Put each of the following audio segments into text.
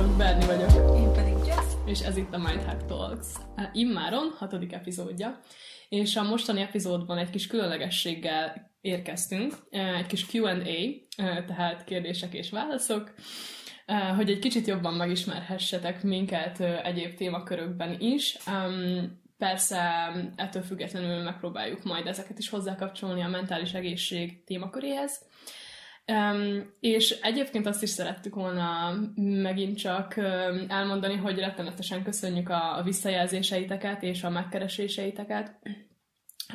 Sziasztok, Berni vagyok. Én pedig Jess. És ez itt a Mindhack Talks. Immáron, hatodik epizódja. És a mostani epizódban egy kis különlegességgel érkeztünk. Egy kis Q&A, tehát kérdések és válaszok hogy egy kicsit jobban megismerhessetek minket egyéb témakörökben is. Persze ettől függetlenül megpróbáljuk majd ezeket is hozzákapcsolni a mentális egészség témaköréhez. Um, és egyébként azt is szerettük volna megint csak um, elmondani, hogy rettenetesen köszönjük a, a visszajelzéseiteket és a megkereséseiteket.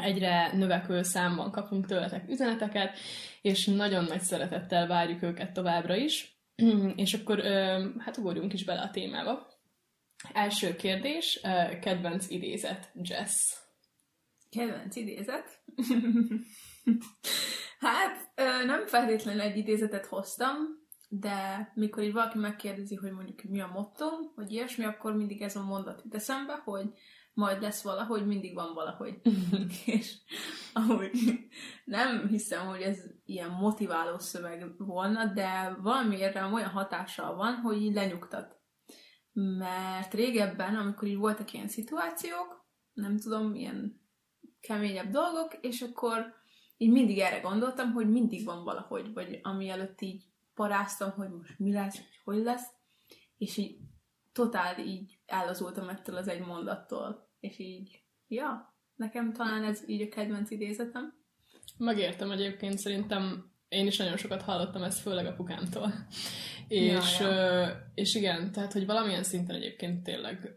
Egyre növekvő számban kapunk tőletek üzeneteket, és nagyon nagy szeretettel várjuk őket továbbra is. és akkor um, hát ugorjunk is bele a témába. Első kérdés, uh, kedvenc idézet, Jess. Kedvenc idézet? Hát nem feltétlenül egy idézetet hoztam, de mikor így valaki megkérdezi, hogy mondjuk mi a motto, vagy ilyesmi, akkor mindig ez a mondat jut eszembe, hogy majd lesz valahogy, mindig van valahogy. és ahogy nem hiszem, hogy ez ilyen motiváló szöveg volna, de valamiért rám olyan hatással van, hogy így lenyugtat. Mert régebben, amikor így voltak ilyen szituációk, nem tudom, ilyen keményebb dolgok, és akkor így mindig erre gondoltam, hogy mindig van valahogy, vagy ami előtt így paráztam, hogy most mi lesz, hogy lesz, és így totál így ellazultam ettől az egy mondattól, és így, ja, nekem talán ez így a kedvenc idézetem. Megértem egyébként, szerintem én is nagyon sokat hallottam ezt, főleg apukámtól. És, ja, ja. és igen, tehát, hogy valamilyen szinten egyébként tényleg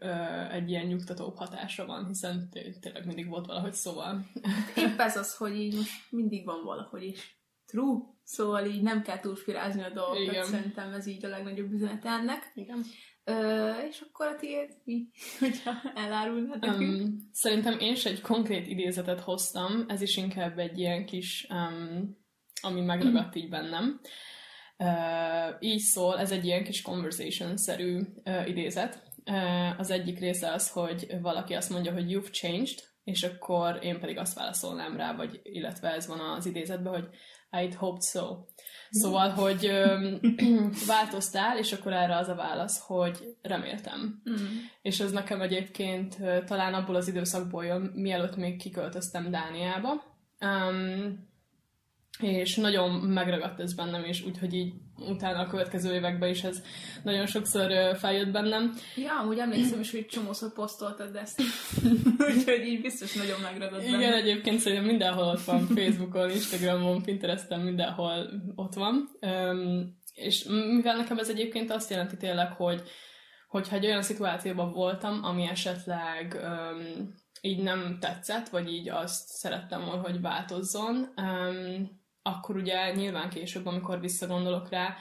egy ilyen nyugtatóbb hatása van, hiszen tényleg mindig volt valahogy szóval. Épp ez az, hogy így most mindig van valahogy is. True. Szóval így nem kell túlspirázni a dolgokat, igen. szerintem ez így a legnagyobb üzenet ennek. Igen. Ö, és akkor a tiéd mi, hogyha elárulnád um, Szerintem én is egy konkrét idézetet hoztam, ez is inkább egy ilyen kis, um, ami megragadt így bennem. Uh, így szól, ez egy ilyen kis conversation-szerű uh, idézet. Uh, az egyik része az, hogy valaki azt mondja, hogy you've changed, és akkor én pedig azt válaszolnám rá, vagy illetve ez van az idézetben, hogy I'd hoped so. Szóval, hogy um, változtál, és akkor erre az a válasz, hogy reméltem. Mm. És ez nekem egyébként talán abból az időszakból jön, mielőtt még kiköltöztem Dániába. Um, és nagyon megragadt ez bennem, és úgyhogy így utána a következő években is ez nagyon sokszor feljött bennem. Ja, amúgy emlékszem is, hogy csomószor posztoltad ezt. úgyhogy így biztos nagyon megragadt bennem. Igen, egyébként szerintem mindenhol ott van, Facebookon, Instagramon, Pinteresten, mindenhol ott van. Um, és mivel nekem ez egyébként azt jelenti tényleg, hogy hogyha egy olyan szituációban voltam, ami esetleg um, így nem tetszett, vagy így azt szerettem volna, hogy változzon, um, akkor ugye nyilván később, amikor visszagondolok rá,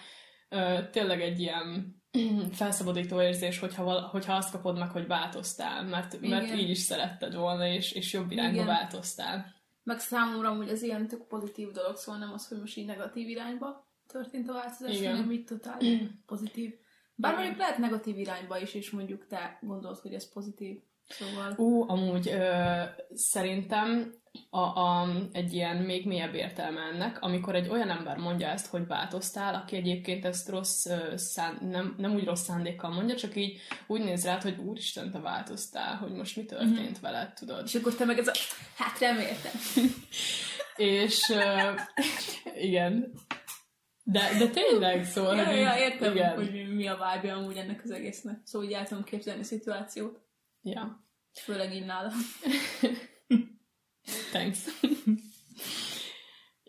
tényleg egy ilyen felszabadító érzés, hogyha, val- hogyha azt kapod meg, hogy változtál, mert, mert így is szeretted volna, és, és jobb irányba Igen. változtál. Meg számomra hogy ez ilyen tök pozitív dolog, szóval nem az, hogy most így negatív irányba történt a változás, Igen. hanem így totál pozitív. Bár mondjuk lehet negatív irányba is, és mondjuk te gondolod, hogy ez pozitív. Szóval... Ú, amúgy ö, szerintem a, a, egy ilyen még mélyebb értelme ennek, amikor egy olyan ember mondja ezt, hogy változtál, aki egyébként ezt rossz, szán, nem, nem úgy rossz szándékkal mondja, csak így úgy néz rád, hogy úristen, te változtál, hogy most mi történt mm-hmm. veled, tudod. És akkor te meg ez a, hát reméltem. és uh, igen, de, de tényleg, szóval... Ja, hogy ja, értem, igen. hogy mi a vibe amúgy ennek az egésznek. Szóval úgy el tudom képzelni a szituációt. Ja. Főleg így nálam. Thanks.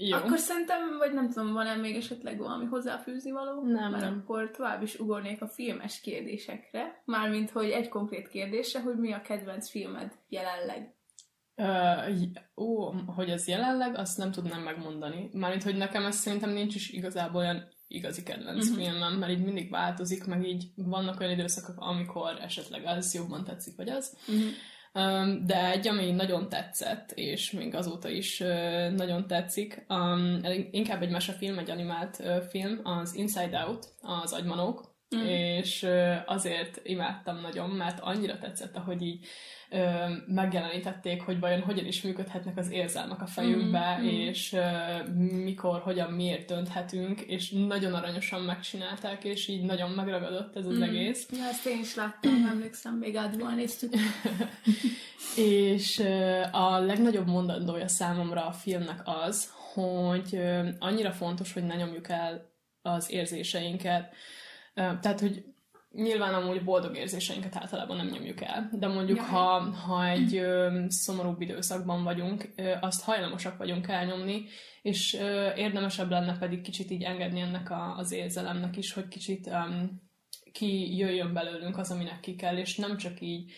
Jó. Akkor szerintem, vagy nem tudom, van-e még esetleg valami hozzáfűzni való? Nem, Mert nem. akkor tovább is ugornék a filmes kérdésekre. Mármint, hogy egy konkrét kérdésre, hogy mi a kedvenc filmed jelenleg? Uh, ó, hogy ez jelenleg, azt nem tudnám megmondani. Mármint, hogy nekem ez szerintem nincs is igazából olyan igazi kedvenc uh-huh. filmem, mert így mindig változik, meg így vannak olyan időszakok, amikor esetleg az jobban tetszik, vagy az. Uh-huh. De egy, ami nagyon tetszett, és még azóta is nagyon tetszik, inkább egy mesefilm, egy animált film, az Inside Out, az Agymanók. Mm. És azért imádtam nagyon, mert annyira tetszett, ahogy így ö, megjelenítették, hogy vajon hogyan is működhetnek az érzelmek a fejünkbe, mm. és ö, mikor, hogyan, miért dönthetünk, és nagyon aranyosan megcsinálták, és így nagyon megragadott ez az mm. egész. Ja, ezt én is láttam, emlékszem, még átból néztük. és ö, a legnagyobb mondandója számomra a filmnek az, hogy ö, annyira fontos, hogy ne nyomjuk el az érzéseinket, tehát, hogy nyilván amúgy boldog érzéseinket általában nem nyomjuk el, de mondjuk, ja. ha, ha egy ö, szomorúbb időszakban vagyunk, ö, azt hajlamosak vagyunk elnyomni, és ö, érdemesebb lenne pedig kicsit így engedni ennek a, az érzelemnek is, hogy kicsit um, ki jöjjön belőlünk az, aminek ki kell, és nem csak így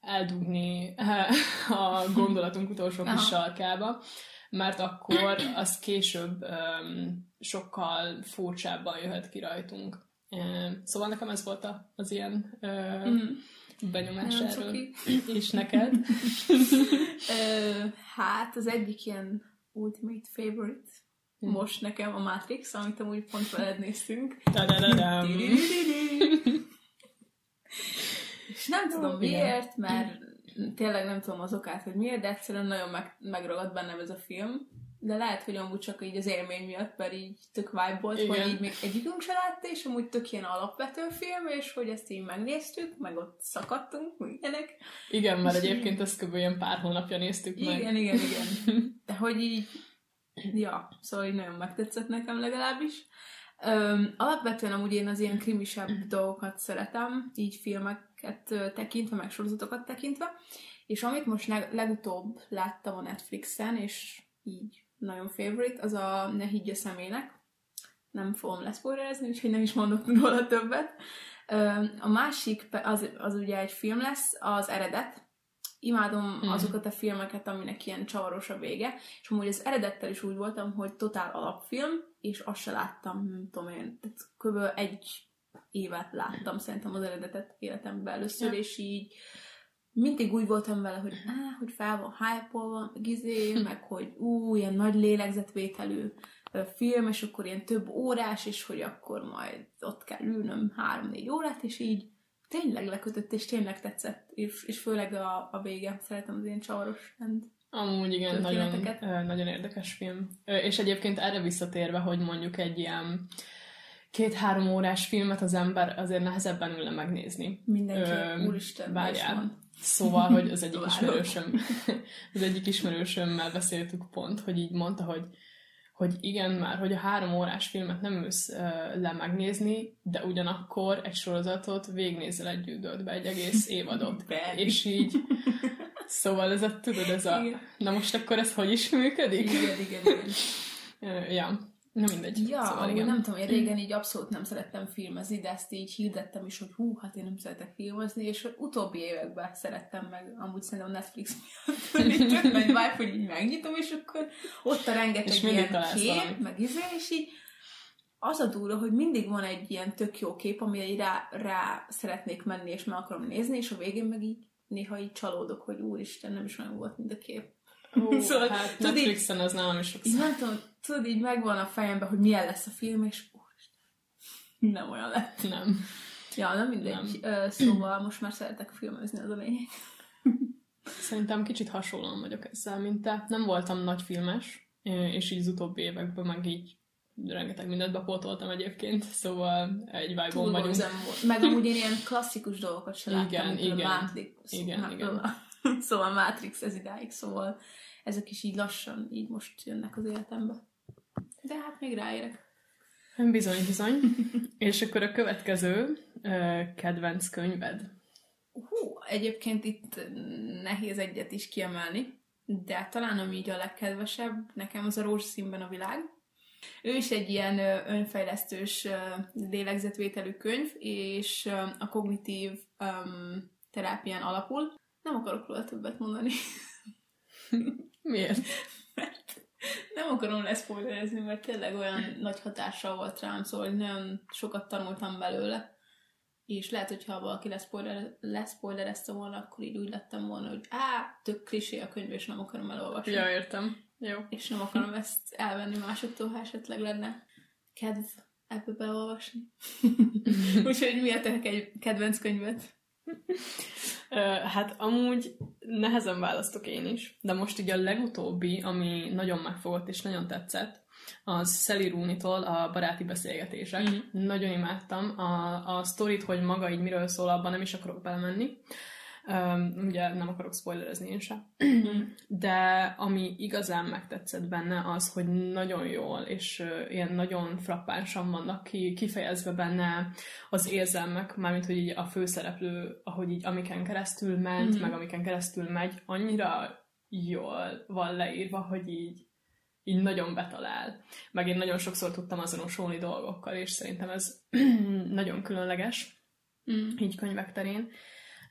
eldugni a gondolatunk utolsó kis sarkába, mert akkor az később um, sokkal furcsábban jöhet ki rajtunk. Szóval nekem ez volt az ilyen mm. benyomás Nem erről. És neked? hát az egyik ilyen ultimate favorite hmm. most nekem a Matrix, amit amúgy pont veled néztünk. És nem tudom miért, mert tényleg nem tudom az okát, hogy miért, de egyszerűen nagyon meg, megragad bennem ez a film de lehet, hogy amúgy csak így az élmény miatt, mert így tök vibe volt, Igen. hogy így még egyikünk se látta, és amúgy tök ilyen alapvető film, és hogy ezt így megnéztük, meg ott szakadtunk, ilyenek. Igen, mert egyébként ezt kb. ilyen pár hónapja néztük meg. Igen, igen, igen. De hogy így, ja, szóval így nagyon megtetszett nekem legalábbis. Öm, alapvetően amúgy én az ilyen krimisebb dolgokat szeretem, így filmeket tekintve, meg sorozatokat tekintve, és amit most legutóbb láttam a Netflixen, és így nagyon favorite, az a Ne higgy a szemének. Nem fogom leszpoilerezni, úgyhogy nem is mondok róla többet. A másik, az, az ugye egy film lesz, az eredet. Imádom hmm. azokat a filmeket, aminek ilyen csavaros a vége, és amúgy az eredettel is úgy voltam, hogy totál alapfilm, és azt se láttam, nem tudom én, kb. egy évet láttam szerintem az eredetet életemben először, ja. és így mindig úgy voltam vele, hogy á, hogy fel van hype meg izé, meg hogy ú, ilyen nagy lélegzetvételű film, és akkor ilyen több órás, és hogy akkor majd ott kell ülnöm három-négy órát, és így tényleg lekötött, és tényleg tetszett, és, és főleg a, a vége, szeretem az ilyen csavaros rend. Amúgy igen, nagyon, nagyon érdekes film. És egyébként erre visszatérve, hogy mondjuk egy ilyen két-három órás filmet az ember azért nehezebben ülne megnézni. Mindenki, úristen, várjál. Szóval, hogy az egyik ismerősöm, az egyik ismerősömmel beszéltük pont, hogy így mondta, hogy hogy igen, már, hogy a három órás filmet nem ülsz uh, le megnézni, de ugyanakkor egy sorozatot végnézel egy gyűdödbe, egy egész évadot. és így, szóval ez a, tudod, ez a, igen. na most akkor ez hogy is működik? Igen, igen, igen. Ja. Na mindegy. Ja, szóval, igen. nem tudom, én régen így abszolút nem szerettem filmezni, de ezt így hirdettem is, hogy hú, hát én nem szeretek filmezni, és utóbbi években szerettem meg, amúgy szerintem Netflix miatt, tök nagy vibe, hogy így megnyitom, és akkor ott a rengeteg és ilyen kép, valamit. meg izé, és így az a durva, hogy mindig van egy ilyen tök jó kép, amire rá, rá szeretnék menni, és meg akarom nézni, és a végén meg így néha így csalódok, hogy úristen, nem is olyan volt, mint a kép. Ó, szóval, hát Netflixen az nálam is sokszor. Nem tudom, tudod, így megvan a fejemben, hogy milyen lesz a film, és úristen, nem olyan lett. Nem. Ja, nem mindegy. Nem. Szóval most már szeretek filmezni, az a lényeg. Szerintem kicsit hasonlóan vagyok ezzel, mint te. Nem voltam nagy filmes, és így az utóbbi években meg így rengeteg mindent bepótoltam egyébként, szóval egy vibe vagyunk. Meg amúgy én ilyen klasszikus dolgokat sem láttam, igen, igen, Matrix. Igen, hát, igen. Szóval Matrix ez idáig, szóval ezek is így lassan így most jönnek az életembe. De hát még ráérek. Bizony, bizony. És akkor a következő kedvenc könyved? Hú, egyébként itt nehéz egyet is kiemelni, de talán ami így a legkedvesebb, nekem az a rózsaszínben a világ. Ő is egy ilyen önfejlesztős lélegzetvételű könyv, és a kognitív um, terápián alapul. Nem akarok róla többet mondani. Miért? Nem akarom leszpoilerezni, mert tényleg olyan nagy hatással volt rám, szóval nagyon sokat tanultam belőle. És lehet, hogyha valaki leszpoiler, leszpoilerezte volna, akkor így úgy lettem volna, hogy á, tök klisé a könyv, és nem akarom elolvasni. Ja, értem. Jó. És nem akarom ezt elvenni másoktól, ha esetleg lenne kedv ebbe beolvasni. Úgyhogy mi a te kedvenc könyved? Hát amúgy nehezen választok én is, de most ugye a legutóbbi, ami nagyon megfogott és nagyon tetszett, az Sally Rooney-tól a baráti beszélgetések. Mm-hmm. Nagyon imádtam a, a sztorit, hogy maga így miről szól, abban nem is akarok belemenni. Um, ugye nem akarok spoilerezni én sem. De ami igazán megtetszett benne az, hogy nagyon jól és uh, ilyen nagyon frappánsan vannak ki, kifejezve benne az érzelmek, mármint hogy így a főszereplő, ahogy így amiken keresztül ment, mm-hmm. meg amiken keresztül megy, annyira jól van leírva, hogy így így nagyon betalál. Meg én nagyon sokszor tudtam azonosulni dolgokkal, és szerintem ez nagyon különleges, mm. így könyvek terén.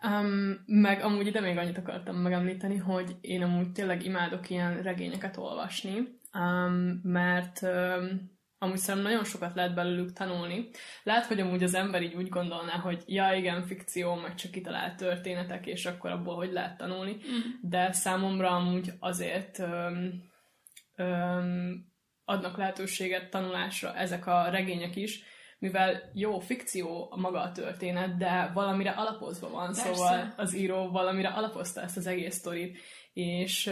Um, meg amúgy ide még annyit akartam megemlíteni, hogy én amúgy tényleg imádok ilyen regényeket olvasni, um, mert um, amúgy szerintem nagyon sokat lehet belőlük tanulni. Lehet, hogy amúgy az ember így úgy gondolná, hogy ja, igen, fikció, meg csak kitalált történetek, és akkor abból hogy lehet tanulni, mm. de számomra amúgy azért um, um, adnak lehetőséget tanulásra ezek a regények is, mivel jó, fikció a maga a történet, de valamire alapozva van, Persze. szóval az író valamire alapozta ezt az egész sztorit, és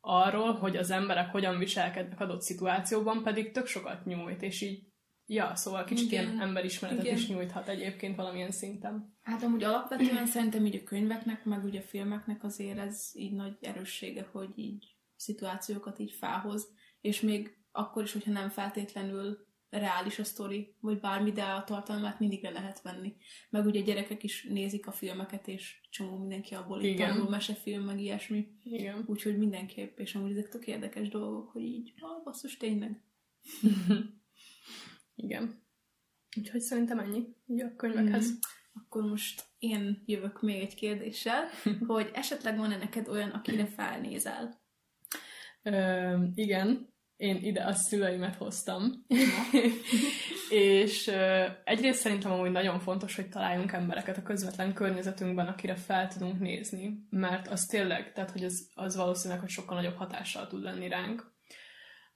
arról, hogy az emberek hogyan viselkednek adott szituációban, pedig tök sokat nyújt, és így Ja, szóval kicsit Igen. ilyen emberismeretet Igen. is nyújthat egyébként valamilyen szinten. Hát amúgy alapvetően szerintem így a könyveknek, meg ugye a filmeknek azért ez így nagy erőssége, hogy így szituációkat így felhoz, és még akkor is, hogyha nem feltétlenül reális a sztori, vagy bármi, de a tartalmát mindig le lehet venni. Meg ugye gyerekek is nézik a filmeket, és csomó mindenki abból így tanul, mesefilm, meg ilyesmi. Igen. Úgyhogy mindenképp, és amúgy ezek tök érdekes dolgok, hogy így, ah, basszus, tényleg. Igen. Úgyhogy szerintem ennyi, így a könyvekhez. Mm. Akkor most én jövök még egy kérdéssel, hogy esetleg van-e neked olyan, akire felnézel? Ö, igen, én ide a szüleimet hoztam. és uh, egyrészt szerintem amúgy nagyon fontos, hogy találjunk embereket a közvetlen környezetünkben, akire fel tudunk nézni, mert az tényleg, tehát hogy az, az valószínűleg, hogy sokkal nagyobb hatással tud lenni ránk,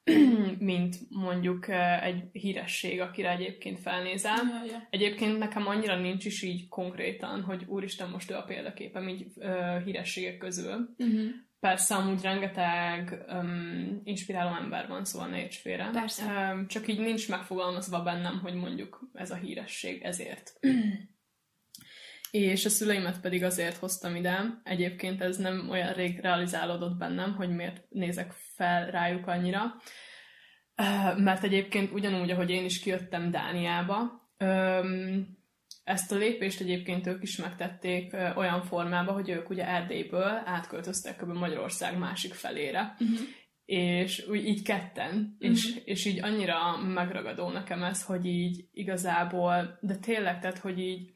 mint mondjuk egy híresség, akire egyébként felnézel. Ja, ja. Egyébként nekem annyira nincs is így konkrétan, hogy úristen, most ő a példaképem így uh, hírességek közül. Uh-huh Persze, amúgy rengeteg um, inspiráló ember van, szóval ne érts félre. Persze. Um, csak így nincs megfogalmazva bennem, hogy mondjuk ez a híresség ezért. És a szüleimet pedig azért hoztam ide. Egyébként ez nem olyan rég realizálódott bennem, hogy miért nézek fel rájuk annyira. Uh, mert egyébként ugyanúgy, ahogy én is kijöttem Dániába, um, ezt a lépést egyébként ők is megtették olyan formában, hogy ők ugye Erdélyből átköltöztek kb. Magyarország másik felére. Uh-huh. És úgy így ketten, uh-huh. és, és így annyira megragadó nekem ez, hogy így igazából, de tényleg, tehát, hogy így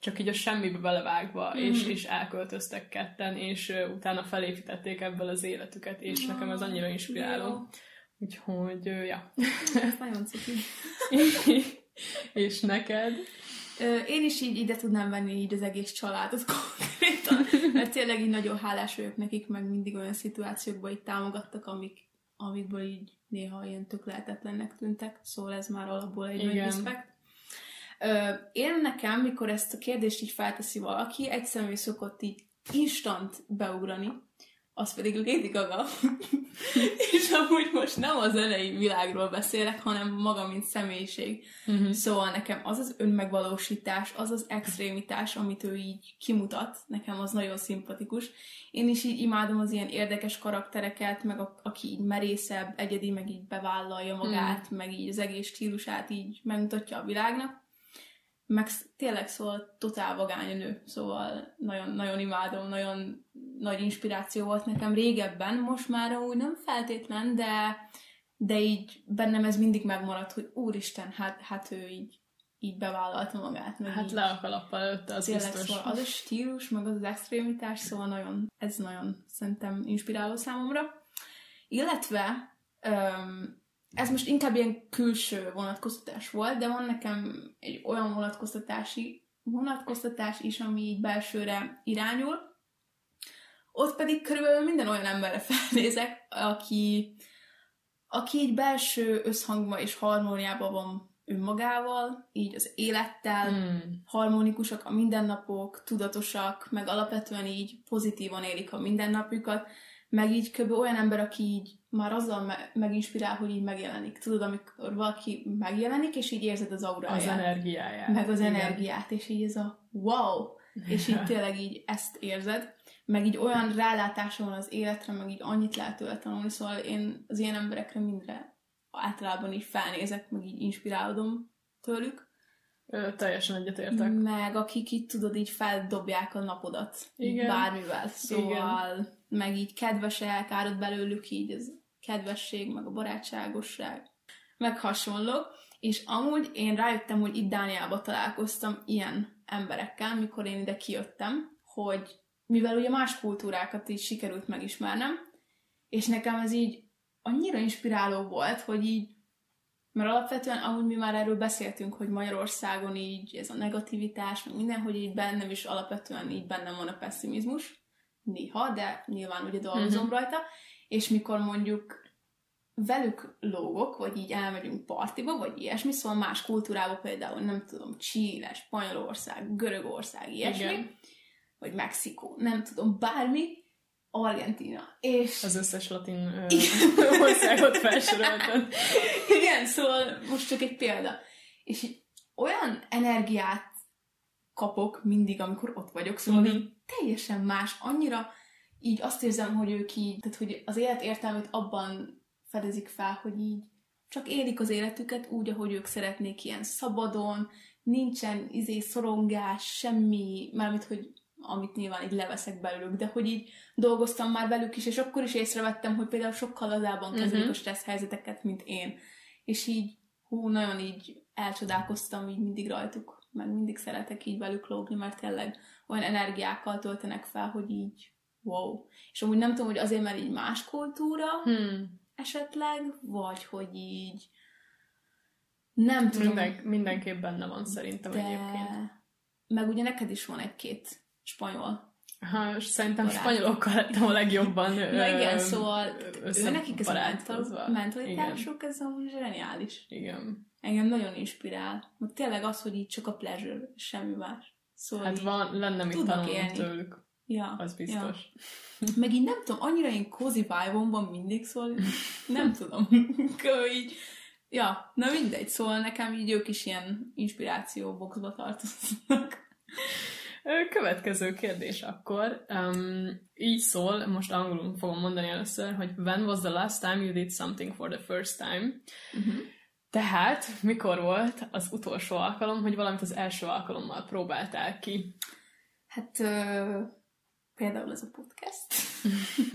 csak így a semmibe belevágva, mm. és, és elköltöztek ketten, és uh, utána felépítették ebből az életüket, és ja, nekem ez annyira inspiráló. Jó. Úgyhogy, uh, ja. Nagyon cuki. és neked? Én is így ide tudnám venni így az egész családot konkrétan, mert tényleg így nagyon hálás vagyok nekik, meg mindig olyan szituációkban így támogattak, amik, amikből így néha ilyen tök lehetetlennek tűntek, szóval ez már alapból egy Igen. nagy respekt. Én nekem, mikor ezt a kérdést így felteszi valaki, egy személy szokott így instant beugrani, az pedig Lady Gaga. és amúgy most nem az zenei világról beszélek, hanem maga, mint személyiség. Uh-huh. Szóval nekem az az önmegvalósítás, az az extrémitás, amit ő így kimutat, nekem az nagyon szimpatikus. Én is így imádom az ilyen érdekes karaktereket, meg a, aki így merészebb, egyedi, meg így bevállalja magát, uh-huh. meg így az egész stílusát így megmutatja a világnak meg tényleg szóval totál vagány nő, szóval nagyon, nagyon imádom, nagyon nagy inspiráció volt nekem régebben, most már úgy nem feltétlen, de, de így bennem ez mindig megmaradt, hogy úristen, hát, hát ő így, így bevállalta magát. Meg hát le a kalappal előtte, az tényleg, biztos. Szóval az a stílus, meg az az extrémitás, szóval nagyon, ez nagyon szerintem inspiráló számomra. Illetve um, ez most inkább ilyen külső vonatkoztatás volt, de van nekem egy olyan vonatkoztatási vonatkoztatás is, ami így belsőre irányul. Ott pedig körülbelül minden olyan emberre felnézek, aki, aki így belső összhangban és harmóniában van önmagával, így az élettel, Mm. harmonikusak a mindennapok, tudatosak, meg alapvetően így pozitívan élik a mindennapjukat, meg így kb. olyan ember, aki így már azzal me- meginspirál, hogy így megjelenik. Tudod, amikor valaki megjelenik, és így érzed az auráját. Az energiáját. meg az Igen. energiát, és így ez a wow, és így tényleg így ezt érzed, meg így olyan rálátása van az életre, meg így annyit lehet tőle tanulni, szóval én az ilyen emberekre mindre általában így felnézek, meg így inspirálódom tőlük, Ö, teljesen egyetértek. meg akik így tudod, így feldobják a napodat, Igen. bármivel, szóval meg így kedvesek, árad belőlük így az kedvesség, meg a barátságosság, meg hasonlók, és amúgy én rájöttem, hogy itt Dániába találkoztam ilyen emberekkel, mikor én ide kijöttem, hogy mivel ugye más kultúrákat is sikerült megismernem, és nekem ez így annyira inspiráló volt, hogy így mert alapvetően amúgy mi már erről beszéltünk, hogy Magyarországon így ez a negativitás, meg minden, hogy így bennem is alapvetően így bennem van a pessimizmus, néha, de nyilván ugye dolgozom Mhm. rajta, és mikor mondjuk velük lógok, vagy így elmegyünk partiba, vagy ilyesmi, szóval más kultúrába például, nem tudom, Chile, Spanyolország, Görögország, ilyesmi, Igen. vagy Mexikó, nem tudom, bármi, Argentína. És Az összes latin ö, országot felsoroltad. Igen, szóval most csak egy példa. És olyan energiát kapok mindig, amikor ott vagyok, szóval Mhm. mm-hmm. így teljesen más, annyira így azt érzem, hogy ők így, tehát hogy az élet értelmét abban fedezik fel, hogy így csak élik az életüket úgy, ahogy ők szeretnék, ilyen szabadon, nincsen izé szorongás, semmi, mármint, hogy amit nyilván így leveszek belőlük, de hogy így dolgoztam már velük is, és akkor is észrevettem, hogy például sokkal lazábban kezelik Mhm. a stressz helyzeteket, mint én. És így, hú, nagyon így elcsodálkoztam így mindig rajtuk, meg mindig szeretek így velük lógni, mert tényleg olyan energiákkal töltenek fel, hogy így wow. És amúgy nem tudom, hogy azért, mert így más kultúra Hmm. esetleg, vagy hogy így nem tudom. Minden, mindenképp benne van szerintem de... egyébként. Meg ugye neked is van egy-két spanyol. Ha, és szerintem Barát. spanyolokkal lettem a legjobban Na igen, szóval ő nekik ez a mentalitásuk, ez amúgy zseniális. Igen. Engem nagyon inspirál. Meg tényleg az, hogy így csak a pleasure, semmi más. Szóval Hát van, lenne mit tanulni tőlük, ja, az biztos. Ja. Meg így nem tudom, annyira én cozy vibe van mindig, szóval nem tudom. Így, ja, na mindegy, szóval nekem így ők is ilyen inspiráció boxba tartoznak. Következő kérdés akkor. Um, így szól, most angolul fogom mondani először, hogy when was the last time you did something for the first time? Uh-huh. Tehát, mikor volt az utolsó alkalom, hogy valamit az első alkalommal próbáltál ki? Hát ö, például ez a podcast.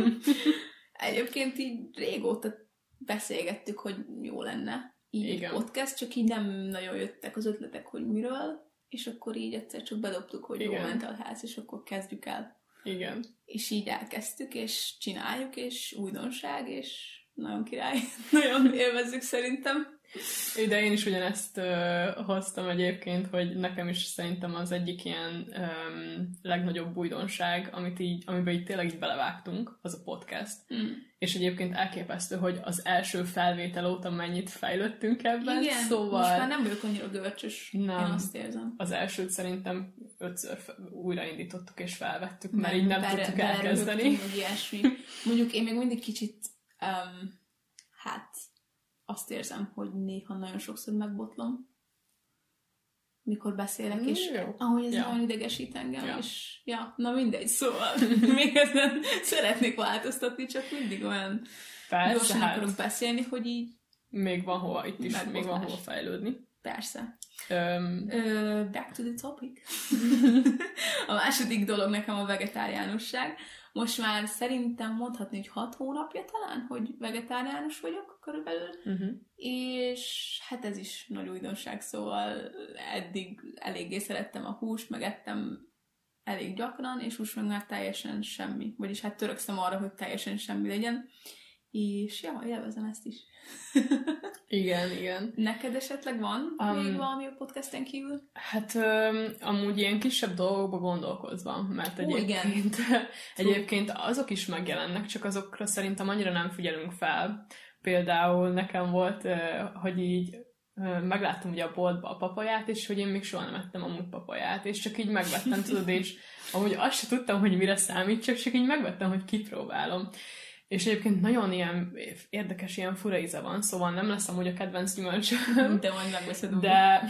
Egyébként így régóta beszélgettük, hogy jó lenne így Igen. Igen. podcast, csak így nem nagyon jöttek az ötletek, hogy miről, és akkor így egyszer csak bedobtuk, hogy jó Igen. mental health, és akkor kezdjük el. Igen. És így elkezdtük, és csináljuk, és újdonság, és nagyon király. nagyon élvezzük szerintem. De én is ugyanezt ö, hoztam egyébként, hogy nekem is szerintem az egyik ilyen öm, legnagyobb újdonság, amit így, amiben így tényleg így belevágtunk, az a podcast. Mm. És egyébként elképesztő, hogy az első felvétel óta mennyit fejlődtünk ebben, Igen, szóval most már nem vagyok annyira görcsös, Nem. én azt érzem. az elsőt szerintem ötször újraindítottuk és felvettük, mert így nem bele- tudtuk belerögtünk, elkezdeni. Ilyesmi. Mondjuk én még mindig kicsit, um, azt érzem, hogy néha nagyon sokszor megbotlom, mikor beszélek, és Mm, jó. ahogy ez Ja. nagyon idegesít engem, Ja. és ja, na mindegy, szóval még ezen szeretnék változtatni, csak mindig olyan Persze, gyorsan hát akarok beszélni, hogy így még van hova, itt is még van Megbotlás. hova fejlődni. persze. Öm, Ö, back to the topic. a második dolog nekem a vegetáriánusság. Most már szerintem mondhatni, hogy hat hónapja talán, hogy vegetáriánus vagyok körülbelül, uh-huh. és hát ez is nagy újdonság, szóval eddig eléggé szerettem a húst, meg ettem elég gyakran, és most meg már teljesen semmi. Vagyis hát törekszem arra, hogy teljesen semmi legyen, és ja, élvezem ezt is. Igen, igen. Neked esetleg van Um, um, még valami a podcasten kívül? Hát öm, amúgy ilyen kisebb dolgokba gondolkozva, mert Ó, igen. egyébként, egyébként azok is megjelennek, csak azokra szerintem annyira nem figyelünk fel. Például nekem volt, hogy így megláttam ugye a boltba a papaját, és hogy én még soha nem ettem amúgy papaját, és csak így megvettem, tudod, és amúgy azt se tudtam, hogy mire számít, csak, csak így megvettem, hogy kipróbálom. És egyébként nagyon ilyen érdekes, ilyen fura íze van, szóval nem lesz amúgy a kedvenc gyümölcsöm. De majd megveszed De,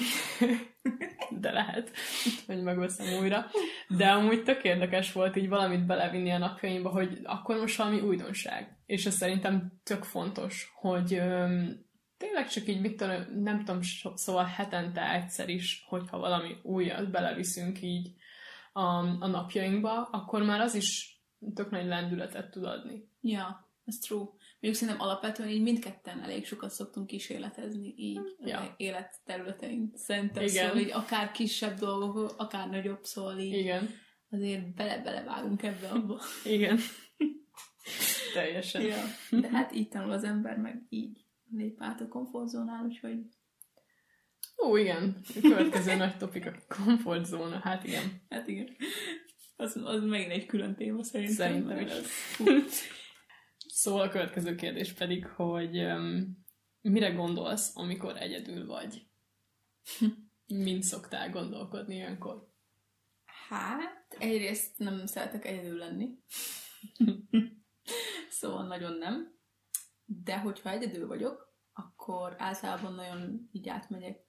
de lehet, hogy megveszem újra. De amúgy tök érdekes volt így valamit belevinni a napjaimba, hogy akkor most valami újdonság. És ez szerintem tök fontos, hogy öm, tényleg csak így, mit tudom, nem tudom, szóval hetente egyszer is, hogyha valami újat beleviszünk így a, a napjainkba, akkor már az is tök nagy lendületet tud adni. Ja, ez true. Mondjuk szerintem alapvetően így mindketten elég sokat szoktunk kísérletezni így Ja. ja. életterületein. Szerintem Igen. szóval így akár kisebb dolgok, akár nagyobb, szóval így Igen, azért bele-belevágunk ebbe abba. igen. Teljesen. ja. De hát így tanul az ember, meg így lép át a komfortzónán, úgyhogy Ó, igen. A következő nagy topik a komfortzóna. Hát igen. hát igen. Az, az megint egy külön téma szerintem. Szerintem is. Szóval a következő kérdés pedig, hogy um, mire gondolsz, amikor egyedül vagy? Mint szoktál gondolkodni ilyenkor? Hát, egyrészt nem szeretek egyedül lenni. szóval nagyon nem. De hogyha egyedül vagyok, akkor általában nagyon így átmegyek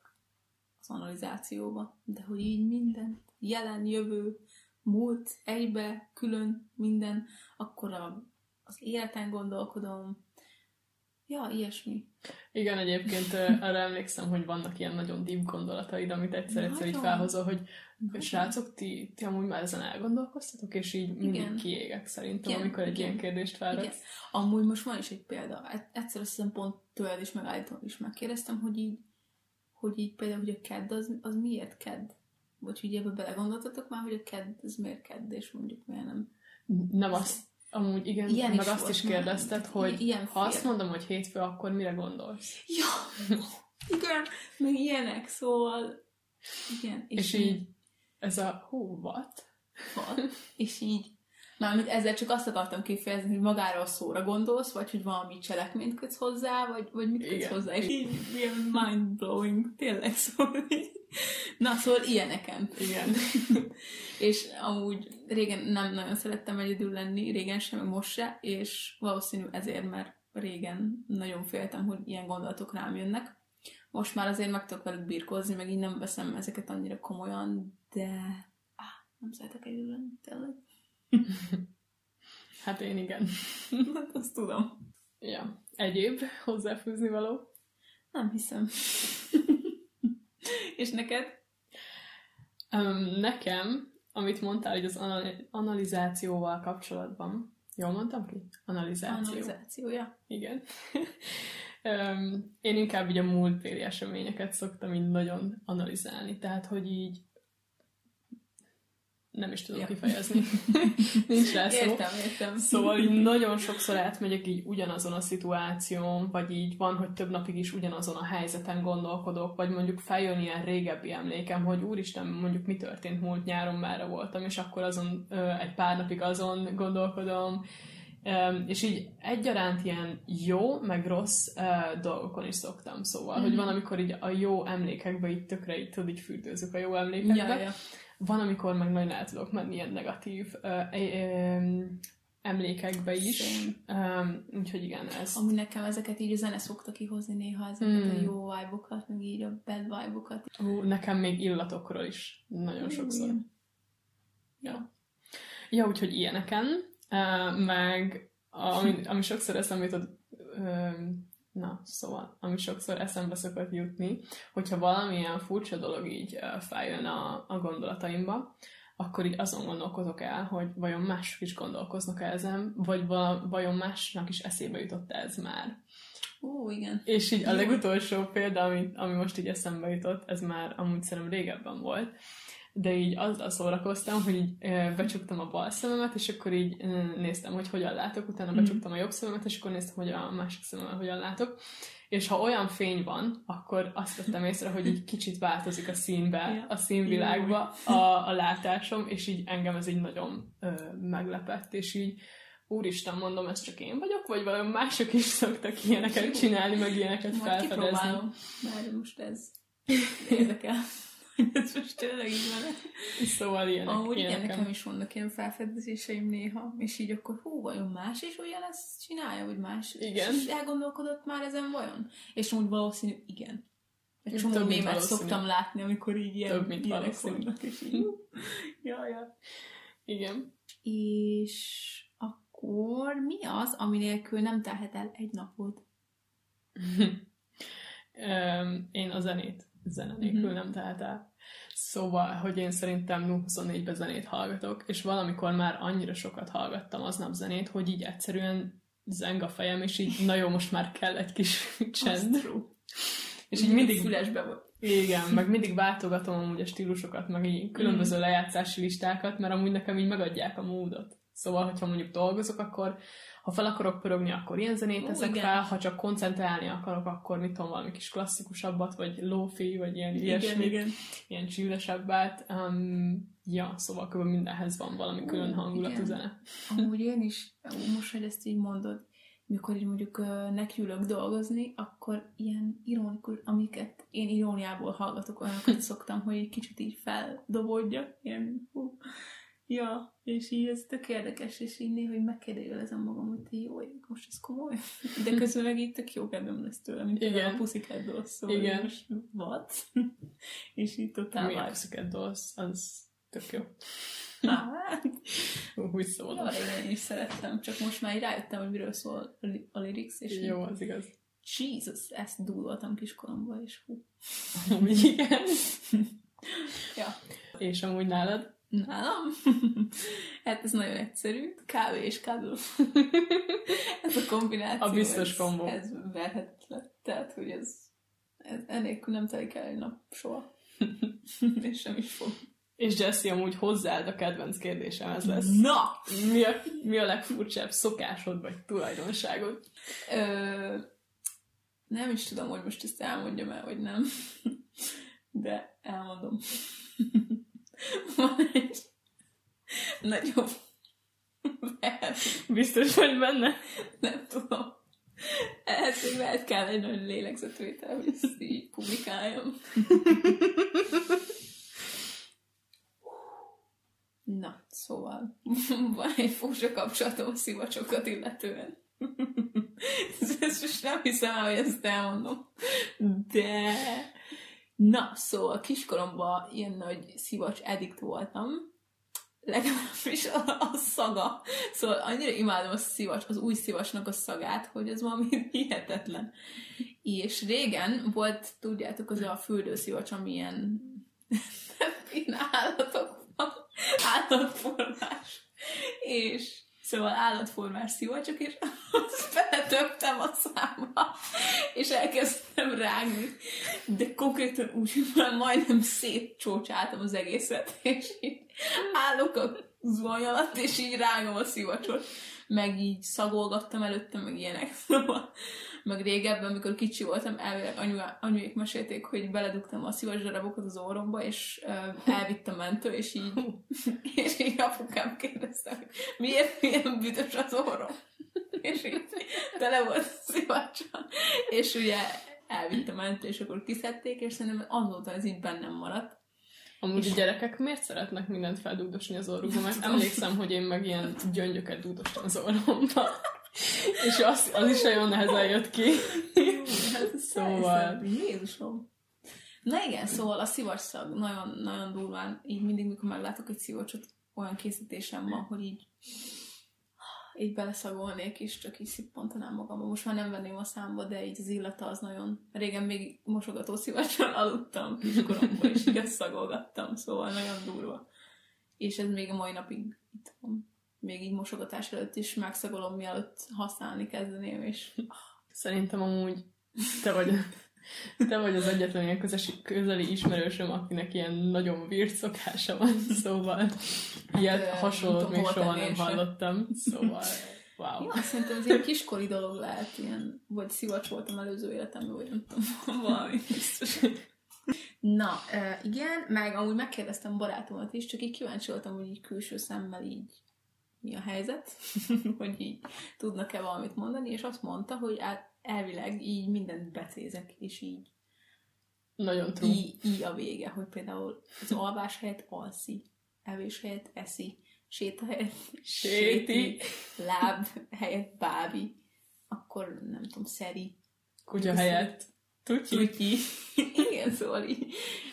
az analizációba. De hogy így minden, jelen, jövő, múlt, egybe, külön, minden, akkor a, az életen gondolkodom. Ja, ilyesmi. Igen, egyébként arra emlékszem, hogy vannak ilyen nagyon deep gondolataid, amit egyszer-egyszer így Nagyon. felhozol, hogy srácok, ti, ti amúgy már ezen elgondolkoztatok, és így mindig Igen. kiégek szerintem, Igen, amikor egy igen. ilyen kérdést Igen. felraksz. Amúgy most van is egy példa. Egyszer azt hiszem pont tőled is megállítom, is megkérdeztem, hogy így, hogy így például, hogy a kedd az, az miért kedd? Vagy hogy ebbe belegondoltatok már, hogy a kedd az miért kedd, és mondjuk miért nem. Nem azt, amúgy igen, Ilyen meg is azt is kérdezted, hogy Ilyen ha azt mondom, hogy hétfő, akkor mire gondolsz? Ja, igen, meg ilyenek, szóval igen. És, és így ez a hú, what? van. És így, mármint ezzel csak azt akartam kifejezni, hogy magára a szóra gondolsz, vagy hogy valami cselekményt kötsz hozzá, vagy, vagy mit kötsz Igen. hozzá, és így ilyen mind-blowing, tényleg, szóval így. Na, szóval ilyeneken. Igen. és amúgy régen nem nagyon szerettem egyedül lenni, régen sem, meg most se, és valószínű ezért, mert régen nagyon féltem, hogy ilyen gondolatok rám jönnek. Most már azért meg tudok velük birkózni, meg így nem veszem ezeket annyira komolyan, de ah, nem szeretek egyedül lenni, tényleg. Hát én igen. Hát azt tudom. Ja. Egyéb hozzáfűzni való? Nem hiszem. és neked? Um, nekem, amit mondtál, hogy az anal- analizációval kapcsolatban, jól mondtam ki? Analizáció. Analizációja. Igen. um, én inkább így a múltbéli eseményeket szoktam így nagyon analizálni, tehát hogy így nem is tudom Ja. kifejezni. Nincs rá szó. Értem, értem. Szóval így nagyon sokszor átmegyek így ugyanazon a szituáción, vagy így van, hogy több napig is ugyanazon a helyzeten gondolkodok, vagy mondjuk feljön ilyen régebbi emlékem, hogy úristen, mondjuk mi történt múlt nyáron, merre voltam, és akkor azon egy pár napig azon gondolkodom, és így egyaránt ilyen jó, meg rossz uh, dolgokon is szoktam, szóval, hogy Mhm. van, amikor így a jó emlékekbe így tökre így tudod, így fürdőzök a jó emlékekbe, Ja, ja. Van, amikor meg nagyon el tudok menni ilyen negatív ö, ö, emlékekbe is. Um, úgyhogy igen, ez. Ami nekem ezeket így a zene szokta kihozni néha, ezeket Hmm. a jó vibe-okat, meg így a bad vibe-okat. Ú, nekem még illatokról is nagyon sokszor. Igen. Ja. Ja, úgyhogy ilyeneken. Uh, meg ami, ami sokszor eszembe jutott, ö, na, szóval, ami sokszor eszembe szokott jutni, hogyha valamilyen furcsa dolog így feljön a, a gondolataimba, akkor így azon gondolkozok el, hogy vajon mások is gondolkoznak -e ezen, vagy vala, vajon másnak is eszébe jutott ez már. Ó, igen. És így a legutolsó példa, ami, ami most így eszembe jutott, ez már amúgy szerintem régebben volt, de így azzal szórakoztam, hogy így becsuktam a bal szememet, és akkor így néztem, hogy hogyan látok, utána Mhm. becsuktam a jobb szememet, és akkor néztem, hogy a másik szememmel hogyan látok. És ha olyan fény van, akkor azt vettem észre, hogy így kicsit változik a színbe, a színvilágba a, a látásom, és így engem ez így nagyon ö, meglepett, és így úristen, mondom, ez csak én vagyok, vagy valami mások is szoktak ilyeneket csinálni, meg ilyeneket Majd felfedezni. kipróbálom. Mert most ez érdekel. ez most tényleg így van. Szóval ilyenek, igen, ilyenek. nekem is vannak ilyen felfedezéseim néha, és így akkor hú, vajon más is ugyanezt csinálja, vagy más Igen. és elgondolkodott már ezen vajon? És úgy valószínű, igen. Egy Több, csomó mint mémet szoktam látni, amikor így ilyen Több, mint ilyenek szólnak, és így, ja, ja. Igen. És akkor mi az, ami nélkül nem telhet el egy napod? Én a zenét, zene nélkül Mhm. nem tehet el. Szóval, hogy én szerintem 24-ben zenét hallgatok, és valamikor már annyira sokat hallgattam aznap zenét, hogy így egyszerűen zeng a fejem, és így, na jó, most már kell egy kis csend. És így mindig, Fülesbe volt. igen, meg mindig váltogatom amúgy a stílusokat, meg így különböző lejátszási listákat, mert amúgy nekem így megadják a módot. Szóval, hogyha mondjuk dolgozok, akkor ha fel akarok pörögni, akkor ilyen zenét teszek fel, ha csak koncentrálni akarok, akkor mit tudom, valami kis klasszikusabbat, vagy lofi, vagy ilyen Igen, ilyesmit, igen. ilyen chillesebbet. Um, ja, szóval kb. mindenhez van valami Ó, külön hangulatú igen. zene. Amúgy én is, most, hogy ezt így mondod, mikor így mondjuk nekiülök dolgozni, akkor ilyen ironikus, amiket én iróniából hallgatok, olyanokat szoktam, hogy egy kicsit így feldobodja, ilyen, hú, ja, és így ez tök érdekes, és így néha hogy megkérdőjelezem magam, hogy te jó, most ez komoly. De közben meg így tök jó kedvem lesz tőle, mint Igen. a Pussycat Dolls, szóval Igen. így most what? és így totál Mi a. Pussycat Dolls, az tök jó. Hát, Úgy szól. Jó, én is szerettem, csak most már így rájöttem, hogy miről szól a lyrics, és Jó, az igaz. Jesus, ezt dúloltam kiskoromban, és hú. Amúgy igen. Ja. És amúgy nálad? Nálam? hát ez nagyon egyszerű. Kávé és cuddle. ez a kombináció. A biztos ez, kombó. Ez verhetetlen. Tehát, hogy ez, ez enélkül nem telik el egy nap soha. és sem is fog. És Jesse amúgy hozzád a kedvenc kérdésem ez lesz. Na! Mi a, mi a legfurcsább szokásod vagy tulajdonságod? Ö, nem is tudom, hogy most ezt elmondjam el, vagy nem. De elmondom. Van egy nagyobb ver, Biztos vagy benne? nem tudom. Ehhez még lehet kell egy nagy lélegzetvétel, hogy ezt így publikáljam. Na, szóval van egy furcsa kapcsolatom a szivacsokat illetően. Ezt most nem hiszem hogy ezt elmondom. De... Na, szóval kiskoromban ilyen nagy szivacs edikt voltam. Legalábbis a, a szaga. Szóval annyira imádom a szivacs, az új szivacsnak a szagát, hogy ez valami hihetetlen. És régen volt, tudjátok, az a fürdőszivacs, ami ilyen ilyen állatok van, állatformás. És szóval állatformás szivacsok, és azt beletöptem a számba, és elkezdtem rágni. De konkrétan úgy, hogy majdnem szétcsócsáltam az egészet, és így állok a zuhany alatt, és így rágom a szivacsot. Meg így szagolgattam előtte, meg ilyenek. Szóval, meg régebben, amikor kicsi voltam, elvileg anyu, anyuék mesélték, hogy beledugtam a szivacs darabokat az orromba, és uh, elvitt a mentő, és így, és így apukám kérdezte, hogy miért ilyen büdös az orrom? És így tele volt a. És ugye elvitt a mentő, és akkor kiszedték, és szerintem azóta ez így bennem maradt. Amúgy a gyerekek miért szeretnek mindent feldugdosni az orrukba? Mert emlékszem, hogy én meg ilyen gyöngyöket dugdostam az orromba. És az, az is nagyon nehezen jött ki. Hát Szóval- Jézusom. Na igen, szóval a szivacs-szag nagyon, nagyon durván, így mindig, mikor meglátok egy szivacsot, olyan készítésem van, hogy így így beleszagolnék, és csak így szippantanám magamba. Most már nem venném a számba, de így az illata az nagyon... Régen még mosogató szivacson aludtam és így ezt szagolgattam, szóval nagyon durva. És ez még a mai napig itt van. Még így mosogatás előtt is megszagolom, mielőtt használni kezdeném, és Szerintem amúgy te vagy, te vagy az egyetlen ilyen közesi, közeli ismerősöm, akinek ilyen nagyon vírt szokása van, szóval ilyet ö, hasonlót még soha nem hallottam, szóval wow. Ja, szerintem ez ilyen kiskori dolog lehet, ilyen, vagy szivacs voltam előző életemben, vagy nem tudom, valami biztos. Na, igen, meg amúgy megkérdeztem barátomat is, csak így kíváncsi voltam, hogy így külső szemmel így mi a helyzet, hogy így tudnak-e valamit mondani, és azt mondta, hogy elvileg így mindent becézek, és így Nagyon true. így, így a vége, hogy például az alvás helyett alszi, evés helyett eszi, séta helyett Séti. séti, láb helyett bábi, akkor nem tudom, szeri, Kutya helyett. Tutyi. Tutyi. Igen, szóval így.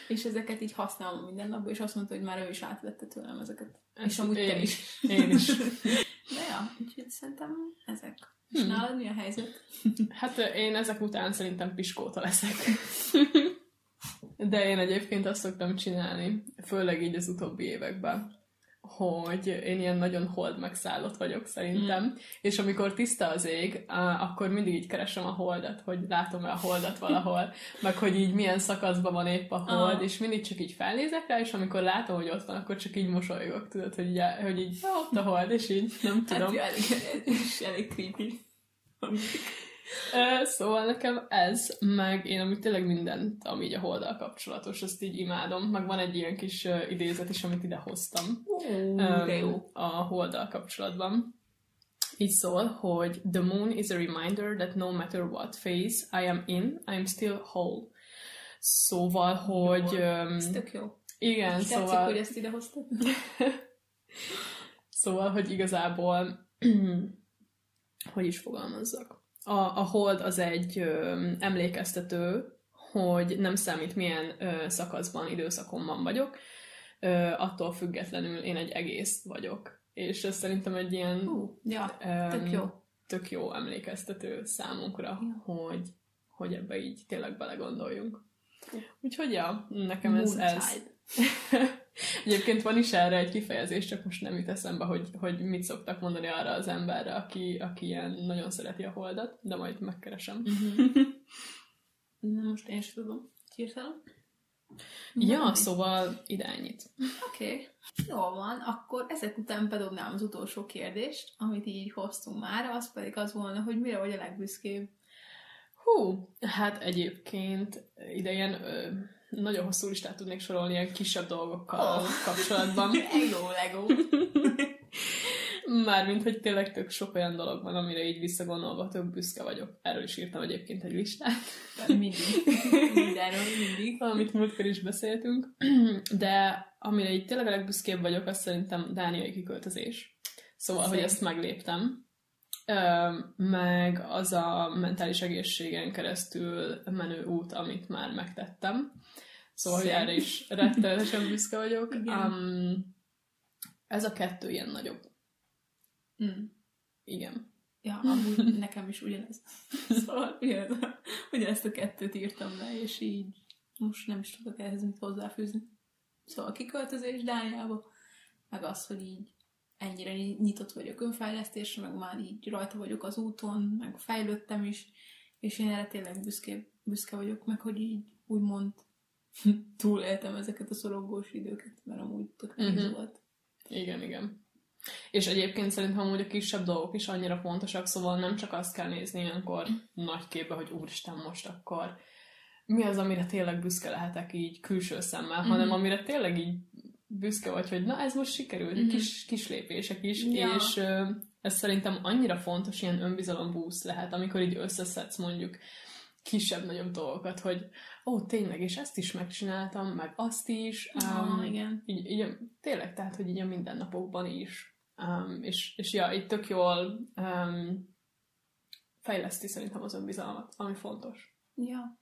És ezeket így használom minden napban, és azt mondta, hogy már ő is átvette tőlem ezeket. és amúgy te én is. is. Én is. De ja, úgyhogy szerintem ezek. És Hmm. nálad mi a helyzet? Hát én ezek után szerintem piskóta leszek. De én egyébként azt szoktam csinálni, főleg így az utóbbi években, hogy én ilyen nagyon hold megszállott vagyok szerintem, mm. és amikor tiszta az ég, akkor mindig így keresem a holdat, hogy látom-e a holdat valahol, meg hogy így milyen szakaszban van épp a hold, Ah. és mindig csak így felnézek rá, és amikor látom, hogy ott van, akkor csak így mosolygok, tudod, hogy így, hogy így "Ah, ott a hold, és így nem tudom. Hát, elég, és elég creepy. Szóval nekem ez, meg én amúgy tényleg mindent, ami így a holdal kapcsolatos, azt így imádom. Meg van egy ilyen kis idézet is, amit ide hoztam jó. a holdal kapcsolatban. Így szól, hogy The moon is a reminder that no matter what phase I am in, I am still whole. Szóval, hogy... öm, Ez tök jó. igen, Tetszik, szóval... hogy ezt ide hoztad? Szóval, hogy igazából, hogy is fogalmazzak. A, a hold az egy ö, emlékeztető, hogy nem számít milyen ö, szakaszban, időszakomban vagyok, ö, attól függetlenül én egy egész vagyok. És ez szerintem egy ilyen Hú, ja, öm, tök jó. tök jó emlékeztető számunkra, Ja. hogy, hogy ebbe így tényleg belegondoljunk. Úgyhogy ja, nekem ez, ez. Egyébként van is erre egy kifejezés, csak most nem jut eszembe, hogy, hogy mit szoktak mondani arra az emberre, aki, aki ilyen nagyon szereti a holdat, de majd megkeresem. Mhm. Na most én is tudom. Hirtelen. Ja, Valami. szóval ide ennyit. Oké, okay. jól van, akkor ezek után bedobnám az utolsó kérdést, amit így hoztunk már, az pedig az volna, hogy mire vagy a legbüszkébb. Hú, hát egyébként ide ilyen ö, nagyon hosszú listát tudnék sorolni ilyen kisebb dolgokkal Oh. kapcsolatban. Lego, Lego. Mármint, hogy tényleg tök sok olyan dolog van, amire így visszagondolva tök büszke vagyok. Erről is írtam egyébként egy listát. mindig. Mindenről mindig. amit múltkor is beszéltünk, de amire így tényleg a legbüszkébb vagyok, az szerintem dániai kiköltözés. Szóval, hogy Szép. ezt megléptem. Meg az a mentális egészségen keresztül menő út, amit már megtettem. Szóval, hogy Szép. erre is rettenetesen büszke vagyok. Igen. Um, ez a kettő ilyen nagyobb. Mm. Igen. Ja, amúgy nekem is ugyanez. Szóval ugyanez, ugyanezt a kettőt írtam le, és így most nem is tudok ehhez mit hozzáfűzni. Szóval kiköltözés Dániába, meg az, hogy így ennyire nyitott vagyok önfejlesztésre, meg már így rajta vagyok az úton, meg fejlődtem is, és én erre tényleg büszke, büszke vagyok, meg hogy így úgymond túléltem ezeket a szorongós időket, mert amúgy tök nehéz Mhm. volt. Igen, igen. És egyébként szerintem amúgy a kisebb dolgok is annyira fontosak, szóval nem csak azt kell nézni ilyenkor nagy képbe, hogy úristen most akkor mi az, amire tényleg büszke lehetek így külső szemmel, Mhm. hanem amire tényleg így büszke vagy, hogy na ez most sikerült, Mhm. kis, kis lépések is, Ja. és ö, ez szerintem annyira fontos, ilyen önbizalom boost lehet, amikor így összeszedsz mondjuk kisebb-nagyobb dolgokat, hogy ó, tényleg, és ezt is megcsináltam, meg azt is. Ah, um, igen. így, így tényleg, tehát, hogy így a mindennapokban is. Um, és, és ja, itt tök jól um, fejleszti szerintem az önbizalmat, ami fontos. Ja.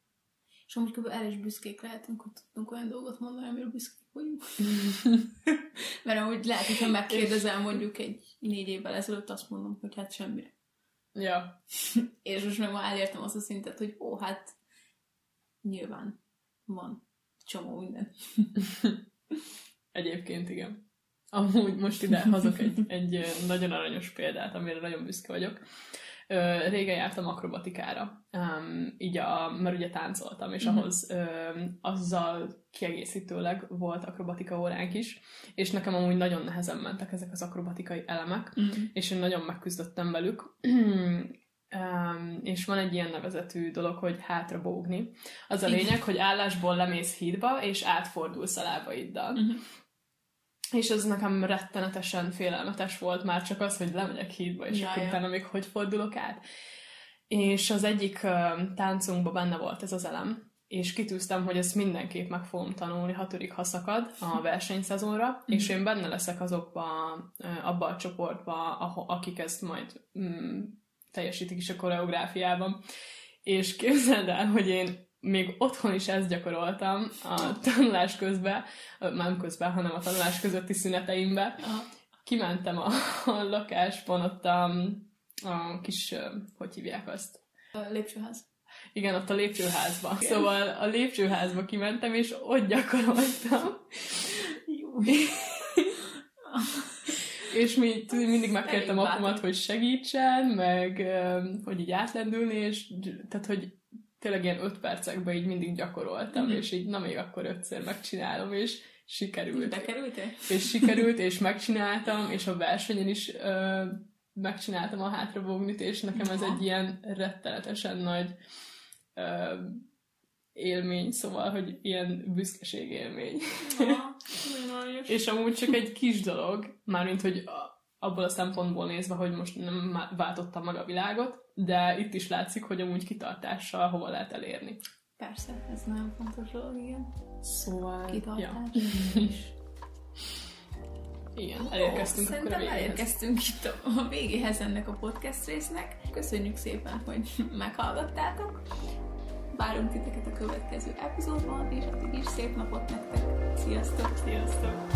És amúgy kb. erre is büszkék lehetünk, hogy tudtunk olyan dolgot mondani, amiről büszkék vagyunk. Mert amúgy lehet, hogyha megkérdezel mondjuk egy négy évvel ezelőtt, azt mondom, hogy hát semmire. Ja, És most meg már elértem azt a szintet, hogy ó, hát nyilván van csomó minden. egyébként igen. Amúgy most ide hozok egy, egy nagyon aranyos példát, amire nagyon büszke vagyok. Régen jártam akrobatikára, um, így a, mert ugye táncoltam, és Mhm. ahhoz ö, azzal kiegészítőleg volt akrobatika óránk is, és nekem amúgy nagyon nehezen mentek ezek az akrobatikai elemek, és én nagyon megküzdöttem velük. Um, és van egy ilyen nevezetű dolog, hogy hátra bógni. Az a lényeg, hogy állásból lemész hídba, és átfordulsz a lábaiddal. Mhm. És ez nekem rettenetesen félelmetes volt már csak az, hogy lemegyek hídba, és Ja, akkor utána még hogy fordulok át. És az egyik ö, táncunkban benne volt ez az elem, és kitűztem, hogy ezt mindenképp meg fogom tanulni hatodik haszakad a versenyszezonra, és én benne leszek azokba, abba a csoportba, akik ezt majd mm, teljesítik is a koreográfiában. És képzeld el, hogy én még otthon is ezt gyakoroltam a tanulás közben, nem közben, hanem a tanulás közötti szüneteimbe. Kimentem a, a lakásban, ott a, a kis, hogy hívják azt? A lépcsőház. Igen, ott a lépcsőházba. Szóval a lépcsőházba kimentem, és ott gyakoroltam. Jó. És mi, mindig megkértem apumat, hogy segítsen, meg hogy így átlendülni, és tehát, hogy tényleg ilyen öt percekben így mindig gyakoroltam, Mhm. és így na még akkor ötször megcsinálom, és sikerült. Bekerültél? És sikerült, és megcsináltam, és a versenyen is ö, megcsináltam a hátravognit, és nekem ez egy ilyen rettenetesen nagy ö, élmény, szóval, hogy ilyen büszkeség élmény. És amúgy csak egy kis dolog, mármint, hogy a- abból a szempontból nézve, hogy most nem váltottam meg a világot, de itt is látszik, hogy amúgy kitartással hova lehet elérni. Persze, ez nagyon fontos dolog, igen. Szóval, ja, Kitartás. igen, elérkeztünk Ó, akkor a végéhez. elérkeztünk itt a, a végéhez ennek a podcast résznek. Köszönjük szépen, hogy meghallgattátok. Várunk titeket a következő epizódban, és addig is szép napot nektek. Sziasztok! Sziasztok!